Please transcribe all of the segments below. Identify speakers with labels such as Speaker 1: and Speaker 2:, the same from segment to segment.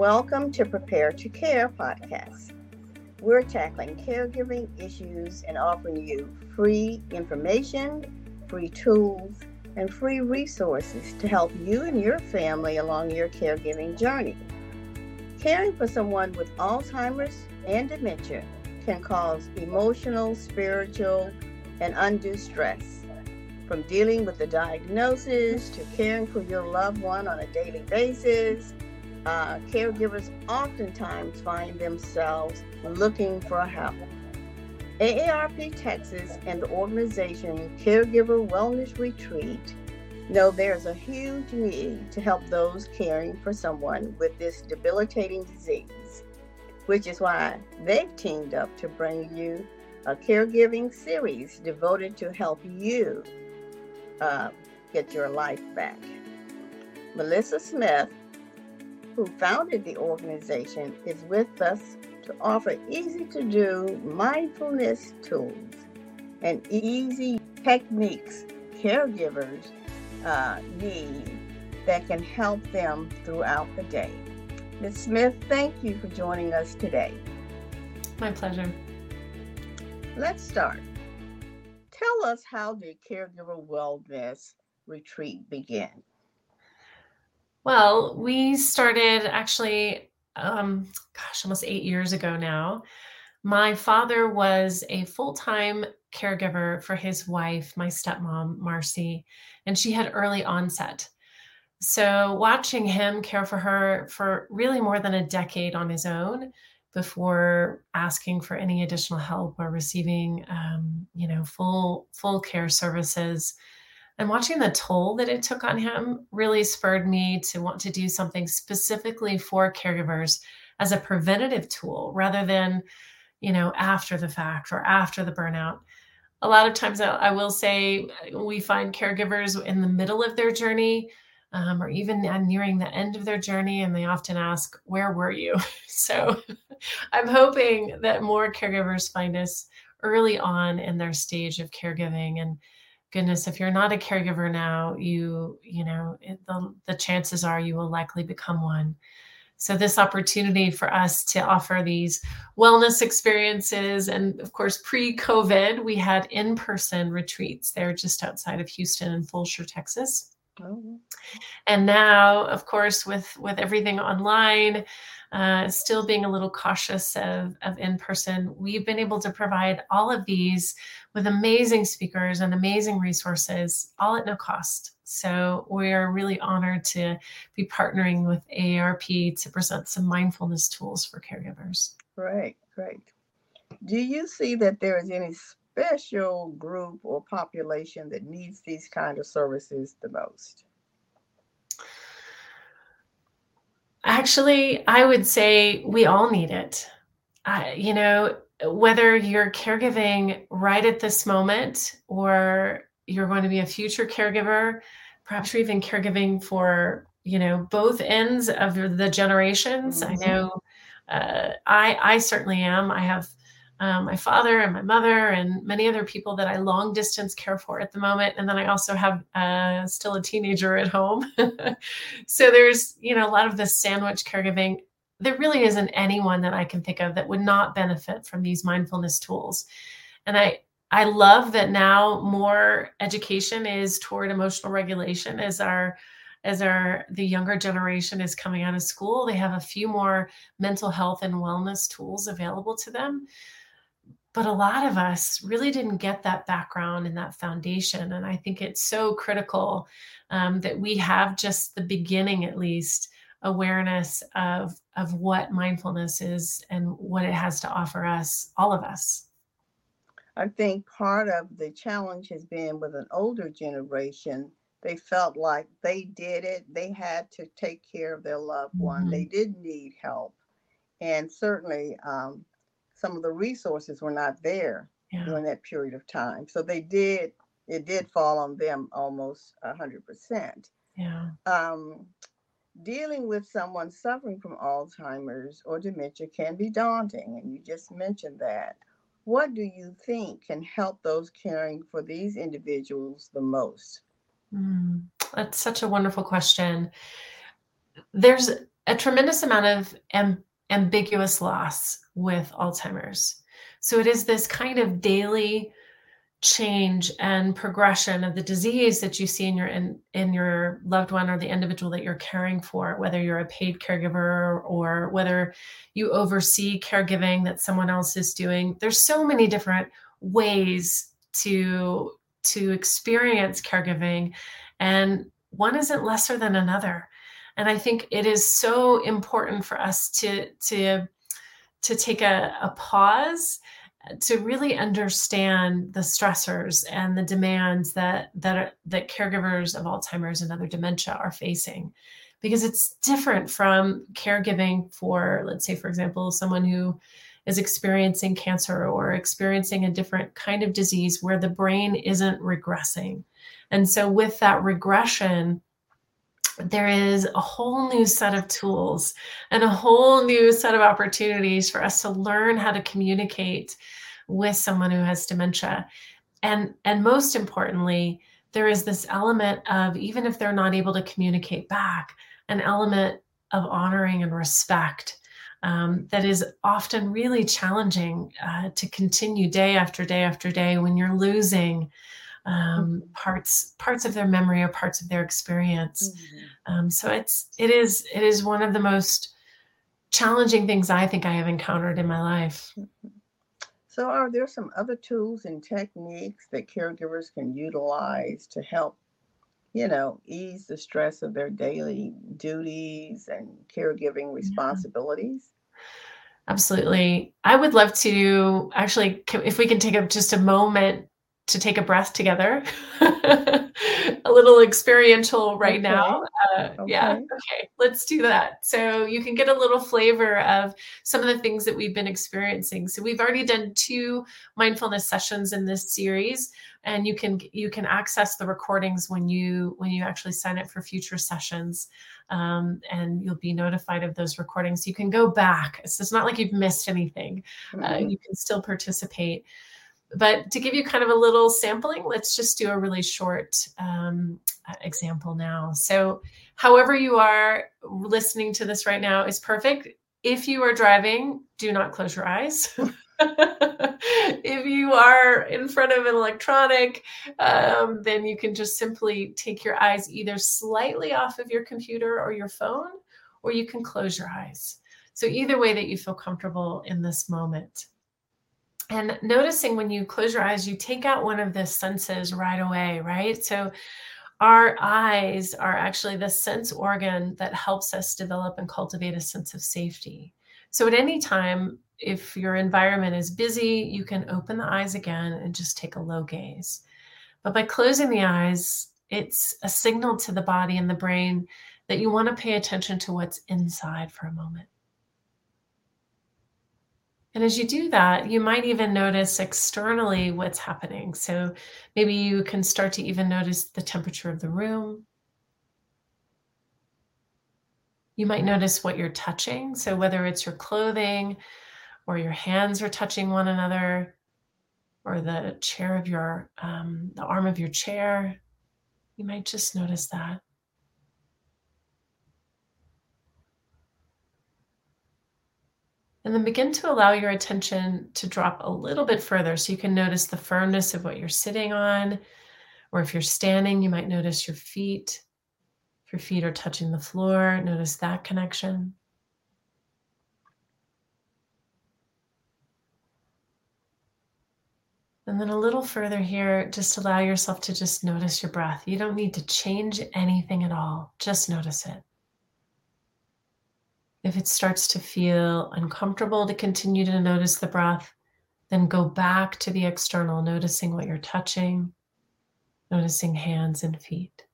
Speaker 1: Welcome to Prepare to Care podcast. We're tackling caregiving issues and offering you free information, free tools, and free resources to help you and your family along your caregiving journey. Caring for someone with Alzheimer's and dementia can cause emotional, spiritual, and undue stress. From dealing with the diagnosis to caring for your loved one on a daily basis, uh, caregivers oftentimes find themselves looking for help. AARP Texas and the organization Caregiver Wellness Retreat know there's a huge need to help those caring for someone with this debilitating disease, which is why they've teamed up to bring you a caregiving series devoted to help you uh, get your life back. Melissa Smith who founded the organization, is with us to offer easy to do mindfulness tools and easy techniques caregivers uh, need that can help them throughout the day. Ms. Smith, thank you for joining us today.
Speaker 2: My pleasure.
Speaker 1: Let's start. Tell us how the Caregiver Wellness Retreat began.
Speaker 2: Well, we started actually, um, gosh, almost eight years ago now. My father was a full time caregiver for his wife, my stepmom, Marcy, and she had early onset. So, watching him care for her for really more than a decade on his own before asking for any additional help or receiving, um, you know, full full care services and watching the toll that it took on him really spurred me to want to do something specifically for caregivers as a preventative tool rather than, you know, after the fact or after the burnout. A lot of times, I, will say we find caregivers in the middle of their journey um, or even nearing the end of their journey, and they often ask, Where were you? so I'm hoping that more caregivers find us early on in their stage of caregiving and goodness if you're not a caregiver now you you know it, the, the chances are you will likely become one so this opportunity for us to offer these wellness experiences and of course pre-covid we had in-person retreats there just outside of houston and fulshear texas oh. and now of course with with everything online uh, still being a little cautious of, of in person, we've been able to provide all of these with amazing speakers and amazing resources, all at no cost. So we're really honored to be partnering with AARP to present some mindfulness tools for caregivers.
Speaker 1: Great, great. Do you see that there is any special group or population that needs these kind of services the most?
Speaker 2: Actually, I would say we all need it. You know, whether you're caregiving right at this moment or you're going to be a future caregiver, perhaps you're even caregiving for, you know, both ends of the generations. Mm-hmm. I know uh, I, I certainly am. I have um, my father and my mother and many other people that I long distance care for at the moment. And then I also have uh, still a teenager at home. so there's, you know, a lot of this sandwich caregiving. There really isn't anyone that I can think of that would not benefit from these mindfulness tools. And I, I love that now more education is toward emotional regulation as our as our the younger generation is coming out of school they have a few more mental health and wellness tools available to them but a lot of us really didn't get that background and that foundation. And i think it's so critical um, that we have just the beginning at least awareness of of what mindfulness is and what it has to offer us all of us.
Speaker 1: I think part of the challenge has been with an older generation they felt like they did it they had to take care of their loved one mm-hmm. they didn't need help. And certainly um, some of the resources were not there yeah. during that period of time. So they did, it did fall on them almost a hundred percent.
Speaker 2: Yeah.
Speaker 1: Um, dealing with someone suffering from Alzheimer's or dementia can be daunting, and you just mentioned that. What do you think can help those caring for these individuals the most?
Speaker 2: Mm, that's such a wonderful question. There's a tremendous amount of ambiguous loss with Alzheimer's. So it is this kind of daily change and progression of the disease that you see in your in, in your loved one or the individual that you're caring for whether you're a paid caregiver or whether you oversee caregiving that someone else is doing there's so many different ways to to experience caregiving and one isn't lesser than another and i think it is so important for us to to to take a, a pause to really understand the stressors and the demands that that are, that caregivers of Alzheimer's and other dementia are facing. Because it's different from caregiving for let's say for example someone who is experiencing cancer or experiencing a different kind of disease where the brain isn't regressing. And so with that regression there is a whole new set of tools and a whole new set of opportunities for us to learn how to communicate with someone who has dementia. And and most importantly there is this element of even if they're not able to communicate back an element of honoring and respect um, that is often really challenging uh, to continue day after day after day when you're losing um, mm-hmm. parts parts of their memory or parts of their experience. Mm-hmm. Um, so it's it is it is one of the most challenging things I think I have encountered in my life.
Speaker 1: Mm-hmm. So, are there some other tools and techniques that caregivers can utilize to help, you know, ease the stress of their daily duties and caregiving responsibilities?
Speaker 2: Absolutely. I would love to actually, if we can take a, just a moment to take a breath together. a little experiential right okay. now. Uh, okay. Yeah. Okay. Let's do that. So you can get a little flavor of some of the things that we've been experiencing. So we've already done two mindfulness sessions in this series, and you can you can access the recordings when you when you actually sign up for future sessions. Um, and you'll be notified of those recordings. You can go back. It's, it's not like you've missed anything. Uh, mm-hmm. Uh, you can still participate but to give you kind of a little sampling, let's just do a really short um, example now. So, however you are listening to this right now is perfect. If you are driving, do not close your eyes. if you are in front of an electronic, um, then you can just simply take your eyes either slightly off of your computer or your phone, or you can close your eyes. So, either way that you feel comfortable in this moment. And noticing when you close your eyes, you take out one of the senses right away, right? So, our eyes are actually the sense organ that helps us develop and cultivate a sense of safety. So, at any time, if your environment is busy, you can open the eyes again and just take a low gaze. But by closing the eyes, it's a signal to the body and the brain that you want to pay attention to what's inside for a moment. And as you do that, you might even notice externally what's happening. So maybe you can start to even notice the temperature of the room. You might notice what you're touching. So whether it's your clothing or your hands are touching one another or the chair of your, um, the arm of your chair, you might just notice that. And then begin to allow your attention to drop a little bit further so you can notice the firmness of what you're sitting on. Or if you're standing, you might notice your feet. If your feet are touching the floor, notice that connection. And then a little further here, just allow yourself to just notice your breath. You don't need to change anything at all, just notice it. If it starts to feel uncomfortable to continue to notice the breath, then go back to the external, noticing what you're touching, noticing hands and feet.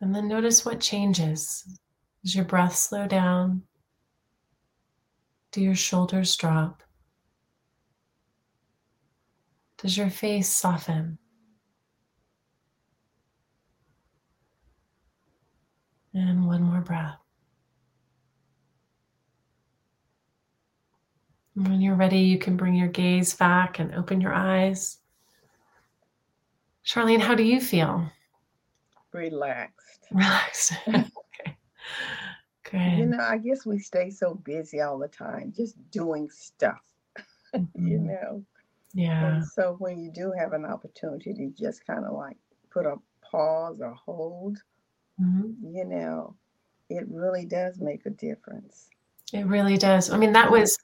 Speaker 2: And then notice what changes. Does your breath slow down? Do your shoulders drop? Does your face soften? And one more breath. And when you're ready, you can bring your gaze back and open your eyes. Charlene, how do you feel?
Speaker 1: Relaxed.
Speaker 2: Relaxed. okay. Good.
Speaker 1: You know, I guess we stay so busy all the time, just doing stuff, mm-hmm. you know.
Speaker 2: Yeah.
Speaker 1: And so when you do have an opportunity to just kind of like put a pause or hold, mm-hmm. you know, it really does make a difference.
Speaker 2: It really does. I mean, that was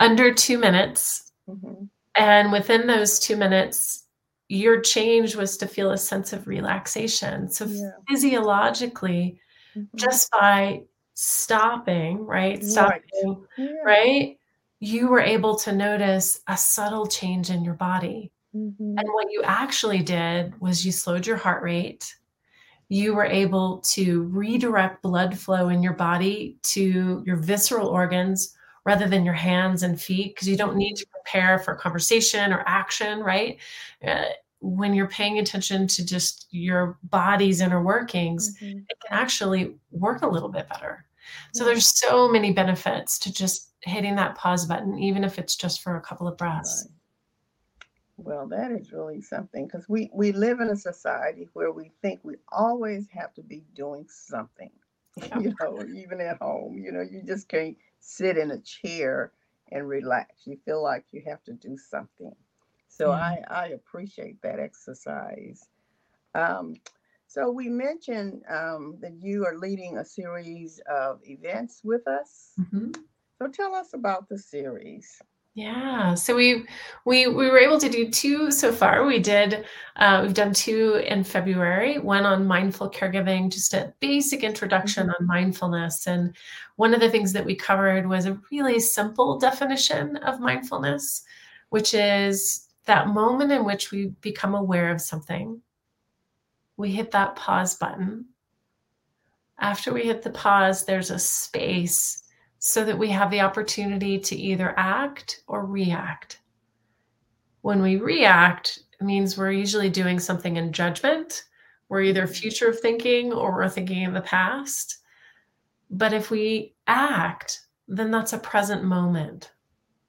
Speaker 2: under two minutes. Mm-hmm. And within those two minutes, your change was to feel a sense of relaxation. So, yeah. physiologically, mm-hmm. just by stopping, right? Stopping, right. Yeah. right? You were able to notice a subtle change in your body. Mm-hmm. And what you actually did was you slowed your heart rate. You were able to redirect blood flow in your body to your visceral organs rather than your hands and feet because you don't need to prepare for conversation or action, right? Uh, when you're paying attention to just your body's inner workings, mm-hmm. it can actually work a little bit better. So there's so many benefits to just hitting that pause button, even if it's just for a couple of breaths.
Speaker 1: Well, that is really something because we, we live in a society where we think we always have to be doing something, you know, even at home. You know, you just can't sit in a chair and relax. You feel like you have to do something. So I, I appreciate that exercise. Um, so we mentioned um, that you are leading a series of events with us. Mm-hmm. So tell us about the series.
Speaker 2: Yeah, so we we we were able to do two so far. We did uh, we've done two in February. One on mindful caregiving, just a basic introduction mm-hmm. on mindfulness. And one of the things that we covered was a really simple definition of mindfulness, which is that moment in which we become aware of something. We hit that pause button. After we hit the pause, there's a space so that we have the opportunity to either act or react. When we react, it means we're usually doing something in judgment. We're either mm-hmm. future thinking or we're thinking in the past. But if we act, then that's a present moment.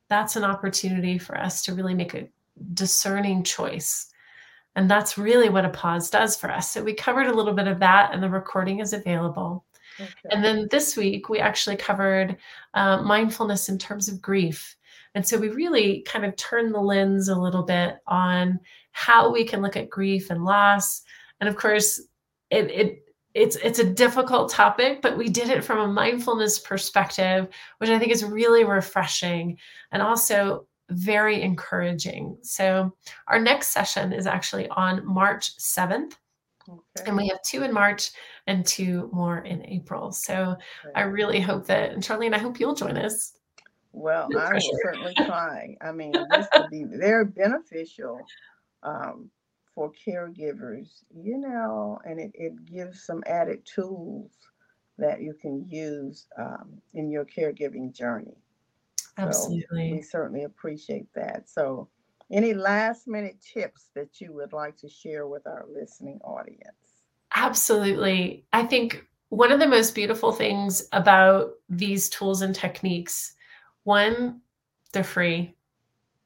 Speaker 2: That's an opportunity for us to really make a discerning choice. And that's really what a pause does for us. So we covered a little bit of that, and the recording is available. And then this week, we actually covered uh, mindfulness in terms of grief. And so we really kind of turned the lens a little bit on how we can look at grief and loss. And of course, it, it it's it's a difficult topic, but we did it from a mindfulness perspective, which I think is really refreshing and also very encouraging. So our next session is actually on March 7th. Okay. And we have two in March and two more in April. So okay. I really hope that, and Charlene, I hope you'll join us.
Speaker 1: Well, I will certainly try. I mean, this would be very beneficial um, for caregivers, you know, and it, it gives some added tools that you can use um, in your caregiving journey.
Speaker 2: Absolutely.
Speaker 1: So we certainly appreciate that. So any last minute tips that you would like to share with our listening audience?
Speaker 2: Absolutely. I think one of the most beautiful things about these tools and techniques, one, they're free.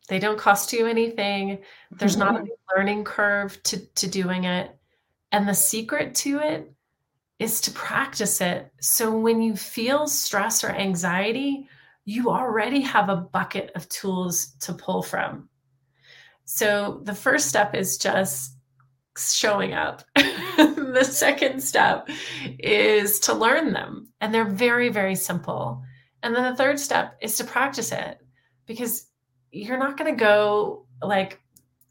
Speaker 2: They don't cost you anything. There's not a learning curve to, to doing it. And the secret to it is to practice it. So when you feel stress or anxiety, you already have a bucket of tools to pull from. So the first step is just showing up. the second step is to learn them, and they're very, very simple. And then the third step is to practice it because you're not going to go like,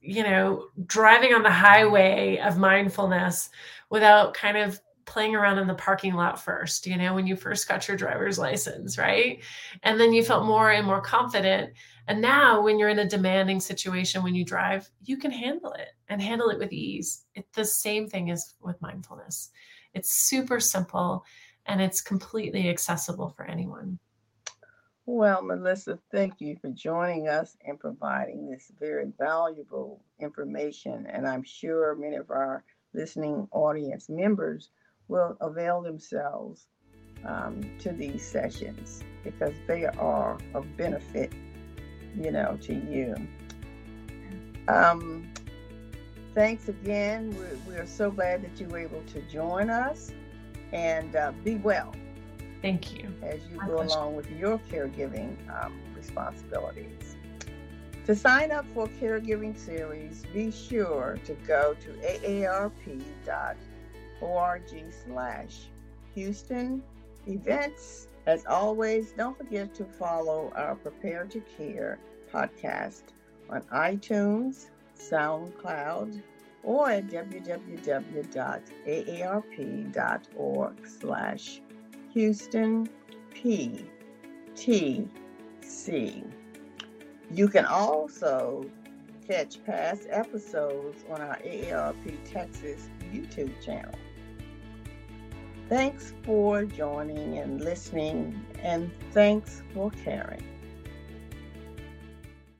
Speaker 2: you know, driving on the highway of mindfulness without kind of playing around in the parking lot first, you know, when you first got your driver's license, right? And then you felt more and more confident. And now, when you're in a demanding situation when you drive, you can handle it and handle it with ease. It's the same thing as with mindfulness. It's super simple and it's completely accessible for anyone.
Speaker 1: Well, Melissa, thank you for joining us and providing this very valuable information. And I'm sure many of our listening audience members will avail themselves um, to these sessions because they are of benefit you know, to you. Um, thanks again. We're, we're, so glad that you were able to join us and uh, be well.
Speaker 2: Thank you.
Speaker 1: As you My go pleasure. along with your caregiving um, responsibilities. To sign up for caregiving series, be sure to go to aarp.org slash Houston events. As always, don't forget to follow our Prepare to Care podcast on iTunes, SoundCloud, or at www.aarp.org slash Houston PTC. You can also catch past episodes on our AARP Texas YouTube channel. Thanks for joining and listening, and thanks for caring.